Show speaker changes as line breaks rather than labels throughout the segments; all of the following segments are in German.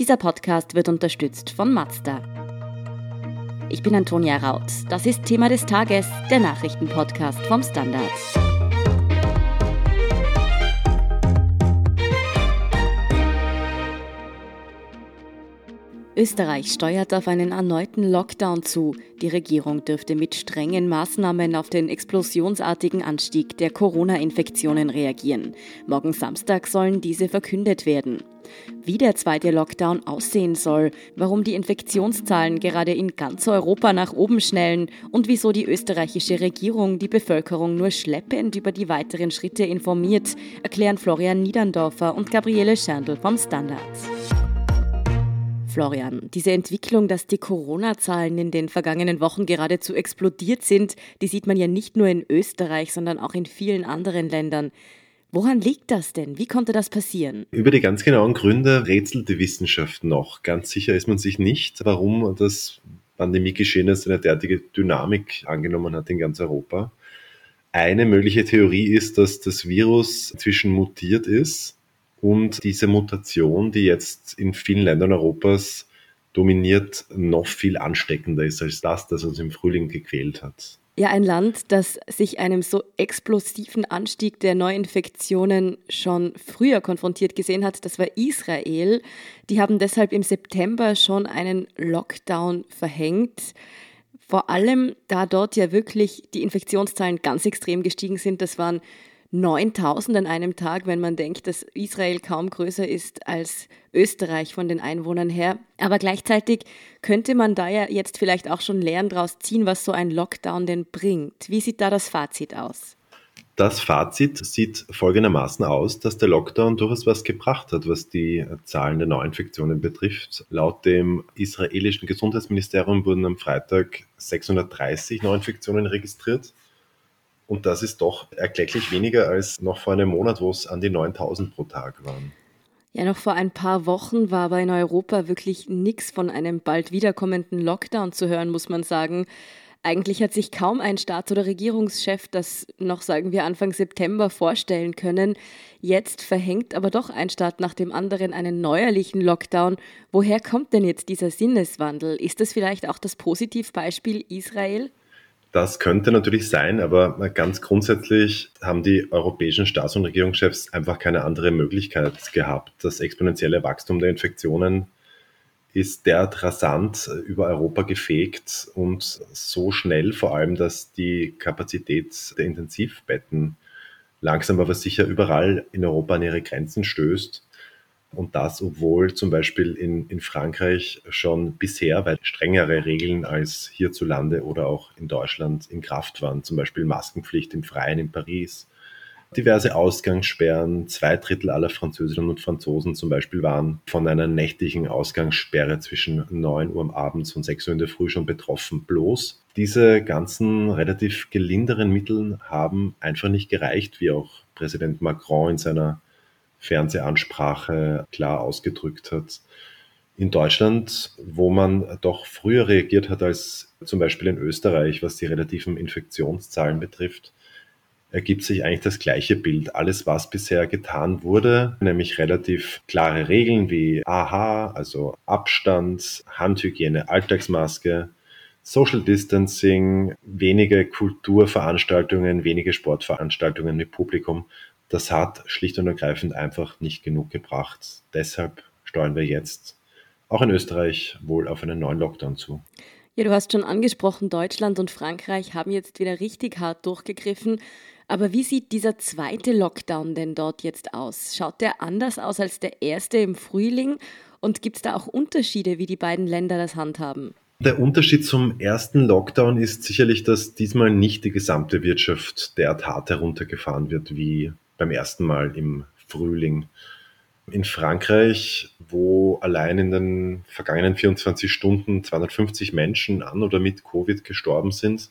Dieser Podcast wird unterstützt von Mazda. Ich bin Antonia Raut. Das ist Thema des Tages, der Nachrichtenpodcast vom Standard. Österreich steuert auf einen erneuten Lockdown zu. Die Regierung dürfte mit strengen Maßnahmen auf den explosionsartigen Anstieg der Corona-Infektionen reagieren. Morgen Samstag sollen diese verkündet werden. Wie der zweite Lockdown aussehen soll, warum die Infektionszahlen gerade in ganz Europa nach oben schnellen und wieso die österreichische Regierung die Bevölkerung nur schleppend über die weiteren Schritte informiert, erklären Florian Niederndorfer und Gabriele Scherndl vom Standard. Florian, diese Entwicklung, dass die Corona-Zahlen in den vergangenen Wochen geradezu explodiert sind, die sieht man ja nicht nur in Österreich, sondern auch in vielen anderen Ländern. Woran liegt das denn? Wie konnte das passieren?
Über die ganz genauen Gründe rätselt die Wissenschaft noch. Ganz sicher ist man sich nicht, warum das Pandemiegeschehen eine derartige Dynamik angenommen hat in ganz Europa. Eine mögliche Theorie ist, dass das Virus zwischen mutiert ist und diese Mutation, die jetzt in vielen Ländern Europas dominiert, noch viel ansteckender ist als das, das uns im Frühling gequält hat.
Ja, ein Land, das sich einem so explosiven Anstieg der Neuinfektionen schon früher konfrontiert gesehen hat, das war Israel. Die haben deshalb im September schon einen Lockdown verhängt. Vor allem, da dort ja wirklich die Infektionszahlen ganz extrem gestiegen sind. Das waren 9000 an einem Tag, wenn man denkt, dass Israel kaum größer ist als Österreich von den Einwohnern her. Aber gleichzeitig könnte man da ja jetzt vielleicht auch schon Lehren draus ziehen, was so ein Lockdown denn bringt. Wie sieht da das Fazit aus?
Das Fazit sieht folgendermaßen aus, dass der Lockdown durchaus was gebracht hat, was die Zahlen der Neuinfektionen betrifft. Laut dem israelischen Gesundheitsministerium wurden am Freitag 630 Neuinfektionen registriert. Und das ist doch erklecklich weniger als noch vor einem Monat, wo es an die 9000 pro Tag waren.
Ja, noch vor ein paar Wochen war aber in Europa wirklich nichts von einem bald wiederkommenden Lockdown zu hören, muss man sagen. Eigentlich hat sich kaum ein Staats- oder Regierungschef das noch, sagen wir, Anfang September vorstellen können. Jetzt verhängt aber doch ein Staat nach dem anderen einen neuerlichen Lockdown. Woher kommt denn jetzt dieser Sinneswandel? Ist das vielleicht auch das Positivbeispiel Israel?
Das könnte natürlich sein, aber ganz grundsätzlich haben die europäischen Staats- und Regierungschefs einfach keine andere Möglichkeit gehabt. Das exponentielle Wachstum der Infektionen ist derart rasant über Europa gefegt und so schnell vor allem, dass die Kapazität der Intensivbetten langsam aber sicher überall in Europa an ihre Grenzen stößt. Und das, obwohl zum Beispiel in, in Frankreich schon bisher weit strengere Regeln als hierzulande oder auch in Deutschland in Kraft waren. Zum Beispiel Maskenpflicht im Freien in Paris, diverse Ausgangssperren. Zwei Drittel aller Französinnen und Franzosen zum Beispiel waren von einer nächtlichen Ausgangssperre zwischen 9 Uhr am Abend und 6 Uhr in der Früh schon betroffen. Bloß diese ganzen relativ gelinderen Mittel haben einfach nicht gereicht, wie auch Präsident Macron in seiner Fernsehansprache klar ausgedrückt hat. In Deutschland, wo man doch früher reagiert hat als zum Beispiel in Österreich, was die relativen Infektionszahlen betrifft, ergibt sich eigentlich das gleiche Bild. Alles, was bisher getan wurde, nämlich relativ klare Regeln wie AHA, also Abstand, Handhygiene, Alltagsmaske, Social Distancing, wenige Kulturveranstaltungen, wenige Sportveranstaltungen mit Publikum, das hat schlicht und ergreifend einfach nicht genug gebracht. Deshalb steuern wir jetzt auch in Österreich wohl auf einen neuen Lockdown zu.
Ja, du hast schon angesprochen, Deutschland und Frankreich haben jetzt wieder richtig hart durchgegriffen. Aber wie sieht dieser zweite Lockdown denn dort jetzt aus? Schaut der anders aus als der erste im Frühling? Und gibt es da auch Unterschiede, wie die beiden Länder das handhaben?
Der Unterschied zum ersten Lockdown ist sicherlich, dass diesmal nicht die gesamte Wirtschaft derart hart heruntergefahren wird wie beim ersten Mal im Frühling. In Frankreich, wo allein in den vergangenen 24 Stunden 250 Menschen an oder mit Covid gestorben sind,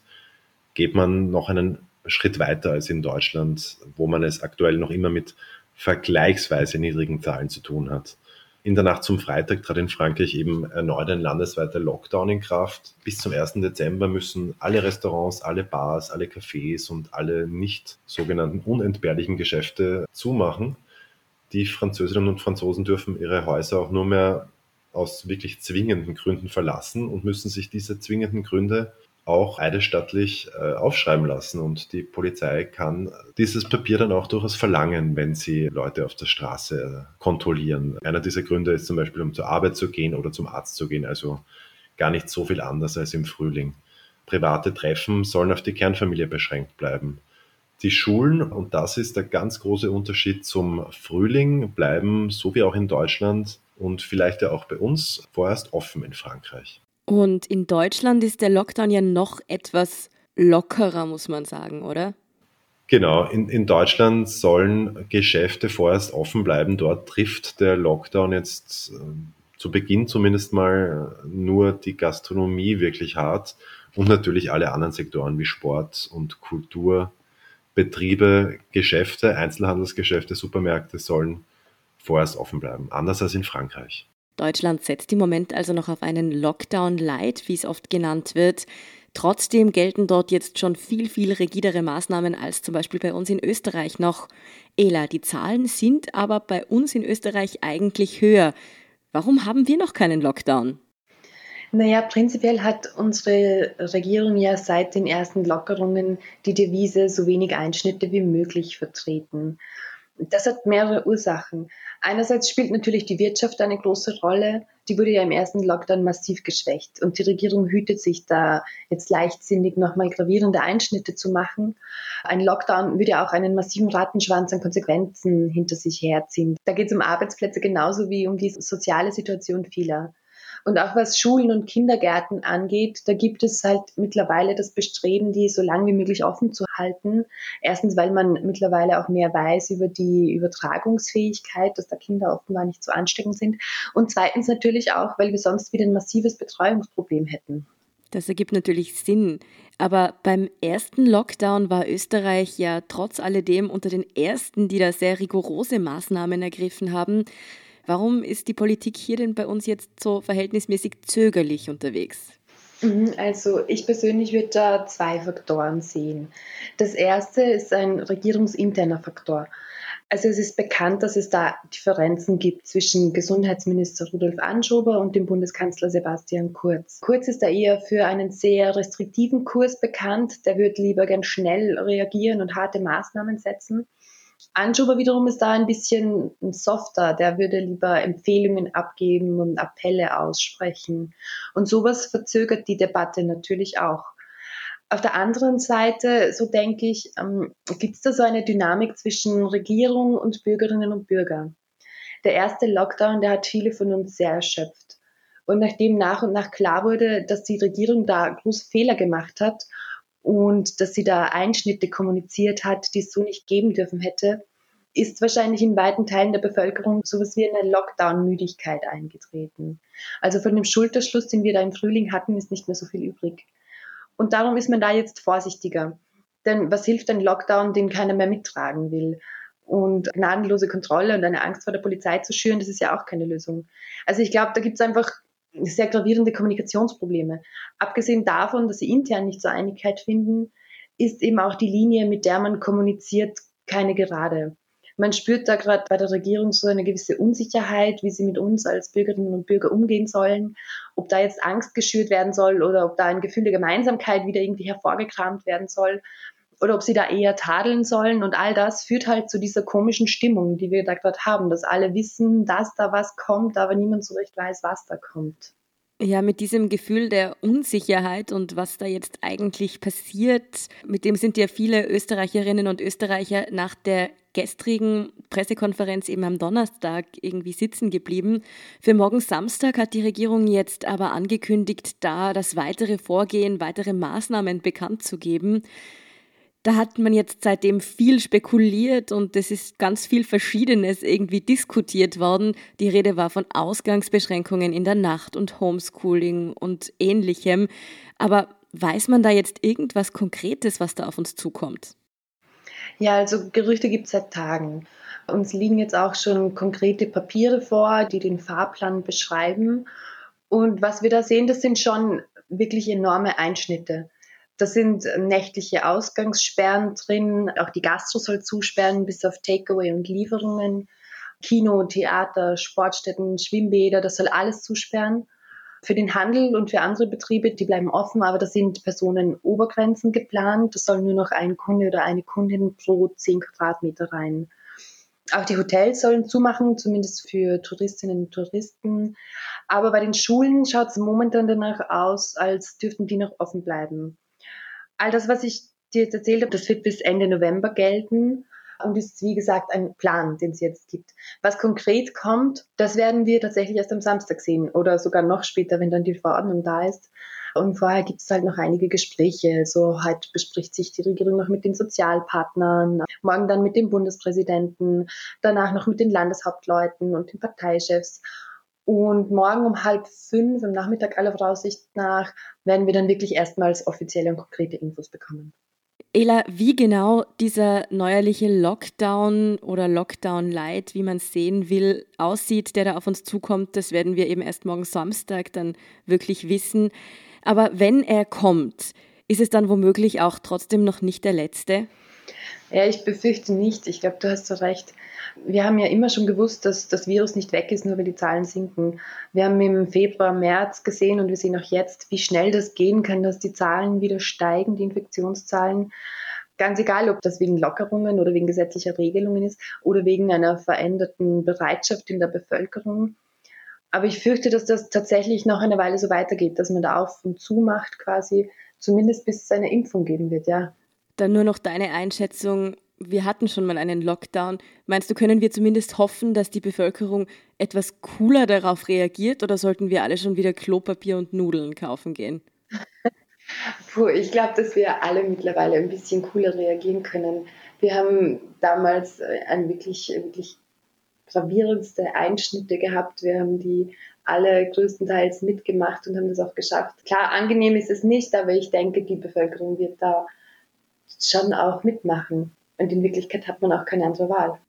geht man noch einen Schritt weiter als in Deutschland, wo man es aktuell noch immer mit vergleichsweise niedrigen Zahlen zu tun hat. In der Nacht zum Freitag trat in Frankreich eben erneut ein landesweiter Lockdown in Kraft. Bis zum 1. Dezember müssen alle Restaurants, alle Bars, alle Cafés und alle nicht sogenannten unentbehrlichen Geschäfte zumachen. Die Französinnen und Franzosen dürfen ihre Häuser auch nur mehr aus wirklich zwingenden Gründen verlassen und müssen sich diese zwingenden Gründe auch eidesstattlich äh, aufschreiben lassen. Und die Polizei kann dieses Papier dann auch durchaus verlangen, wenn sie Leute auf der Straße kontrollieren. Einer dieser Gründe ist zum Beispiel, um zur Arbeit zu gehen oder zum Arzt zu gehen, also gar nicht so viel anders als im Frühling. Private Treffen sollen auf die Kernfamilie beschränkt bleiben. Die Schulen, und das ist der ganz große Unterschied zum Frühling, bleiben, so wie auch in Deutschland und vielleicht ja auch bei uns, vorerst offen in Frankreich.
Und in Deutschland ist der Lockdown ja noch etwas lockerer, muss man sagen, oder?
Genau, in, in Deutschland sollen Geschäfte vorerst offen bleiben. Dort trifft der Lockdown jetzt äh, zu Beginn zumindest mal nur die Gastronomie wirklich hart und natürlich alle anderen Sektoren wie Sport und Kultur. Betriebe, Geschäfte, Einzelhandelsgeschäfte, Supermärkte sollen vorerst offen bleiben, anders als in Frankreich.
Deutschland setzt im Moment also noch auf einen Lockdown Light, wie es oft genannt wird. Trotzdem gelten dort jetzt schon viel, viel rigidere Maßnahmen als zum Beispiel bei uns in Österreich noch. Ela, die Zahlen sind aber bei uns in Österreich eigentlich höher. Warum haben wir noch keinen Lockdown?
Naja, prinzipiell hat unsere Regierung ja seit den ersten Lockerungen die Devise so wenig Einschnitte wie möglich vertreten. Das hat mehrere Ursachen. Einerseits spielt natürlich die Wirtschaft eine große Rolle. Die wurde ja im ersten Lockdown massiv geschwächt. Und die Regierung hütet sich da jetzt leichtsinnig nochmal gravierende Einschnitte zu machen. Ein Lockdown würde ja auch einen massiven Rattenschwanz an Konsequenzen hinter sich herziehen. Da geht es um Arbeitsplätze genauso wie um die soziale Situation vieler. Und auch was Schulen und Kindergärten angeht, da gibt es halt mittlerweile das Bestreben, die so lange wie möglich offen zu halten. Erstens, weil man mittlerweile auch mehr weiß über die Übertragungsfähigkeit, dass da Kinder offenbar nicht so ansteckend sind. Und zweitens natürlich auch, weil wir sonst wieder ein massives Betreuungsproblem hätten.
Das ergibt natürlich Sinn. Aber beim ersten Lockdown war Österreich ja trotz alledem unter den ersten, die da sehr rigorose Maßnahmen ergriffen haben. Warum ist die Politik hier denn bei uns jetzt so verhältnismäßig zögerlich unterwegs?
Mhm, also ich persönlich würde da zwei Faktoren sehen. Das erste ist ein regierungsinterner Faktor. Also es ist bekannt, dass es da Differenzen gibt zwischen Gesundheitsminister Rudolf Anschober und dem Bundeskanzler Sebastian Kurz. Kurz ist da eher für einen sehr restriktiven Kurs bekannt. Der wird lieber gern schnell reagieren und harte Maßnahmen setzen. Anschuber wiederum ist da ein bisschen softer. Der würde lieber Empfehlungen abgeben und Appelle aussprechen. Und sowas verzögert die Debatte natürlich auch. Auf der anderen Seite, so denke ich, ähm, gibt es da so eine Dynamik zwischen Regierung und Bürgerinnen und Bürgern. Der erste Lockdown, der hat viele von uns sehr erschöpft. Und nachdem nach und nach klar wurde, dass die Regierung da große Fehler gemacht hat und dass sie da Einschnitte kommuniziert hat, die es so nicht geben dürfen hätte, ist wahrscheinlich in weiten Teilen der Bevölkerung sowas wie eine Lockdown-Müdigkeit eingetreten. Also von dem Schulterschluss, den wir da im Frühling hatten, ist nicht mehr so viel übrig. Und darum ist man da jetzt vorsichtiger. Denn was hilft ein Lockdown, den keiner mehr mittragen will? Und gnadenlose Kontrolle und eine Angst vor der Polizei zu schüren, das ist ja auch keine Lösung. Also ich glaube, da gibt es einfach sehr gravierende Kommunikationsprobleme. Abgesehen davon, dass sie intern nicht zur Einigkeit finden, ist eben auch die Linie, mit der man kommuniziert, keine gerade. Man spürt da gerade bei der Regierung so eine gewisse Unsicherheit, wie sie mit uns als Bürgerinnen und Bürger umgehen sollen. Ob da jetzt Angst geschürt werden soll oder ob da ein Gefühl der Gemeinsamkeit wieder irgendwie hervorgekramt werden soll oder ob sie da eher tadeln sollen. Und all das führt halt zu dieser komischen Stimmung, die wir da gerade haben, dass alle wissen, dass da was kommt, aber niemand so recht weiß, was da kommt.
Ja, mit diesem Gefühl der Unsicherheit und was da jetzt eigentlich passiert, mit dem sind ja viele Österreicherinnen und Österreicher nach der gestrigen Pressekonferenz eben am Donnerstag irgendwie sitzen geblieben. Für morgen Samstag hat die Regierung jetzt aber angekündigt, da das weitere Vorgehen, weitere Maßnahmen bekannt zu geben. Da hat man jetzt seitdem viel spekuliert und es ist ganz viel Verschiedenes irgendwie diskutiert worden. Die Rede war von Ausgangsbeschränkungen in der Nacht und Homeschooling und ähnlichem. Aber weiß man da jetzt irgendwas Konkretes, was da auf uns zukommt?
Ja, also Gerüchte gibt es seit Tagen. Uns liegen jetzt auch schon konkrete Papiere vor, die den Fahrplan beschreiben. Und was wir da sehen, das sind schon wirklich enorme Einschnitte. Da sind nächtliche Ausgangssperren drin, auch die Gastro soll zusperren bis auf Takeaway und Lieferungen. Kino, Theater, Sportstätten, Schwimmbäder, das soll alles zusperren. Für den Handel und für andere Betriebe, die bleiben offen, aber da sind Personenobergrenzen geplant. Das soll nur noch ein Kunde oder eine Kundin pro 10 Quadratmeter rein. Auch die Hotels sollen zumachen, zumindest für Touristinnen und Touristen. Aber bei den Schulen schaut es momentan danach aus, als dürften die noch offen bleiben. All das, was ich dir jetzt erzählt habe, das wird bis Ende November gelten. Und ist, wie gesagt, ein Plan, den es jetzt gibt. Was konkret kommt, das werden wir tatsächlich erst am Samstag sehen oder sogar noch später, wenn dann die Verordnung da ist. Und vorher gibt es halt noch einige Gespräche. So halt bespricht sich die Regierung noch mit den Sozialpartnern, morgen dann mit dem Bundespräsidenten, danach noch mit den Landeshauptleuten und den Parteichefs. Und morgen um halb fünf am Nachmittag aller Voraussicht nach werden wir dann wirklich erstmals offizielle und konkrete Infos bekommen.
Ela, wie genau dieser neuerliche Lockdown oder Lockdown Light, wie man es sehen will, aussieht, der da auf uns zukommt, das werden wir eben erst morgen Samstag dann wirklich wissen. Aber wenn er kommt, ist es dann womöglich auch trotzdem noch nicht der letzte?
Ja, ich befürchte nicht. Ich glaube, du hast so recht. Wir haben ja immer schon gewusst, dass das Virus nicht weg ist, nur weil die Zahlen sinken. Wir haben im Februar, März gesehen und wir sehen auch jetzt, wie schnell das gehen kann, dass die Zahlen wieder steigen, die Infektionszahlen. Ganz egal, ob das wegen Lockerungen oder wegen gesetzlicher Regelungen ist oder wegen einer veränderten Bereitschaft in der Bevölkerung. Aber ich fürchte, dass das tatsächlich noch eine Weile so weitergeht, dass man da auf und zu macht quasi, zumindest bis es eine Impfung geben wird, ja.
Dann nur noch deine Einschätzung. Wir hatten schon mal einen Lockdown. Meinst du, können wir zumindest hoffen, dass die Bevölkerung etwas cooler darauf reagiert oder sollten wir alle schon wieder Klopapier und Nudeln kaufen gehen?
Puh, ich glaube, dass wir alle mittlerweile ein bisschen cooler reagieren können. Wir haben damals äh, ein wirklich, wirklich gravierendste Einschnitte gehabt. Wir haben die alle größtenteils mitgemacht und haben das auch geschafft. Klar, angenehm ist es nicht, aber ich denke, die Bevölkerung wird da schon auch mitmachen. Und in Wirklichkeit hat man auch keine andere Wahl.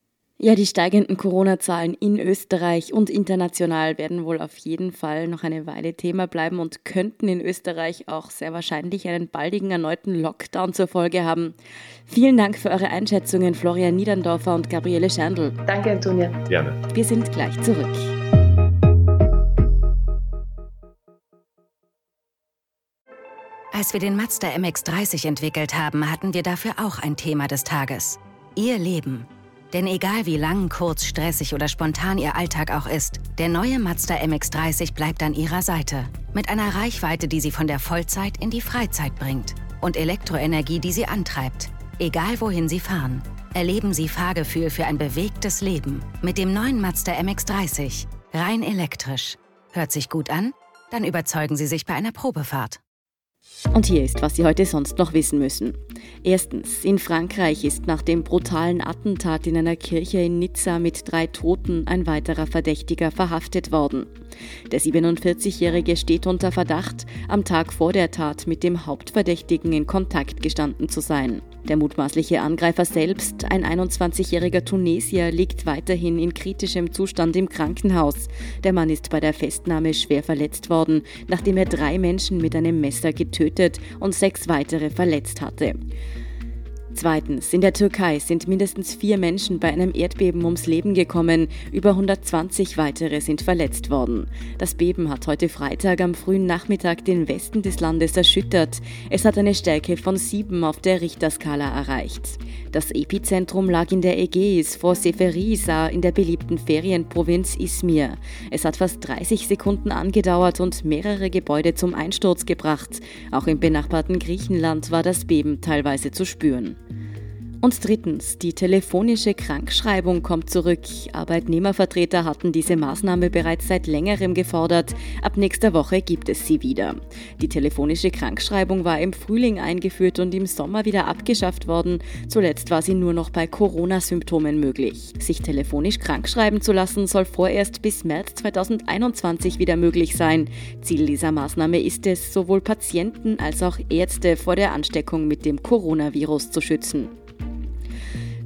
Ja, die steigenden Corona-Zahlen in Österreich und international werden wohl auf jeden Fall noch eine Weile Thema bleiben und könnten in Österreich auch sehr wahrscheinlich einen baldigen erneuten Lockdown zur Folge haben. Vielen Dank für eure Einschätzungen, Florian Niederndorfer und Gabriele Scherndl.
Danke, Antonia.
Gerne.
Wir sind gleich zurück.
Als wir den Mazda MX30 entwickelt haben, hatten wir dafür auch ein Thema des Tages. Ihr Leben. Denn egal wie lang, kurz, stressig oder spontan Ihr Alltag auch ist, der neue Mazda MX30 bleibt an Ihrer Seite. Mit einer Reichweite, die Sie von der Vollzeit in die Freizeit bringt. Und Elektroenergie, die Sie antreibt. Egal wohin Sie fahren. Erleben Sie Fahrgefühl für ein bewegtes Leben. Mit dem neuen Mazda MX30. Rein elektrisch. Hört sich gut an? Dann überzeugen Sie sich bei einer Probefahrt.
Und hier ist, was Sie heute sonst noch wissen müssen. Erstens, in Frankreich ist nach dem brutalen Attentat in einer Kirche in Nizza mit drei Toten ein weiterer Verdächtiger verhaftet worden. Der 47-Jährige steht unter Verdacht, am Tag vor der Tat mit dem Hauptverdächtigen in Kontakt gestanden zu sein. Der mutmaßliche Angreifer selbst, ein 21-jähriger Tunesier, liegt weiterhin in kritischem Zustand im Krankenhaus. Der Mann ist bei der Festnahme schwer verletzt worden, nachdem er drei Menschen mit einem Messer getötet und sechs weitere verletzt hatte. Zweitens, in der Türkei sind mindestens vier Menschen bei einem Erdbeben ums Leben gekommen, über 120 weitere sind verletzt worden. Das Beben hat heute Freitag am frühen Nachmittag den Westen des Landes erschüttert. Es hat eine Stärke von sieben auf der Richterskala erreicht. Das Epizentrum lag in der Ägäis vor Seferisa in der beliebten Ferienprovinz Izmir. Es hat fast 30 Sekunden angedauert und mehrere Gebäude zum Einsturz gebracht. Auch im benachbarten Griechenland war das Beben teilweise zu spüren. Und drittens, die telefonische Krankschreibung kommt zurück. Arbeitnehmervertreter hatten diese Maßnahme bereits seit längerem gefordert. Ab nächster Woche gibt es sie wieder. Die telefonische Krankschreibung war im Frühling eingeführt und im Sommer wieder abgeschafft worden. Zuletzt war sie nur noch bei Corona-Symptomen möglich. Sich telefonisch krankschreiben zu lassen, soll vorerst bis März 2021 wieder möglich sein. Ziel dieser Maßnahme ist es, sowohl Patienten als auch Ärzte vor der Ansteckung mit dem Coronavirus zu schützen.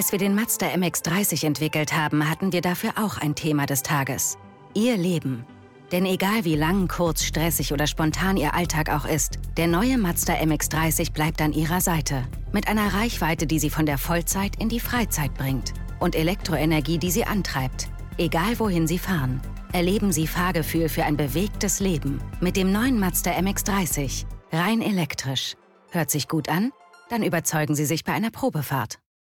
Als wir den Mazda MX30 entwickelt haben, hatten wir dafür auch ein Thema des Tages. Ihr Leben. Denn egal wie lang, kurz, stressig oder spontan Ihr Alltag auch ist, der neue Mazda MX30 bleibt an Ihrer Seite. Mit einer Reichweite, die Sie von der Vollzeit in die Freizeit bringt. Und Elektroenergie, die Sie antreibt. Egal wohin Sie fahren. Erleben Sie Fahrgefühl für ein bewegtes Leben. Mit dem neuen Mazda MX30. Rein elektrisch. Hört sich gut an? Dann überzeugen Sie sich bei einer Probefahrt.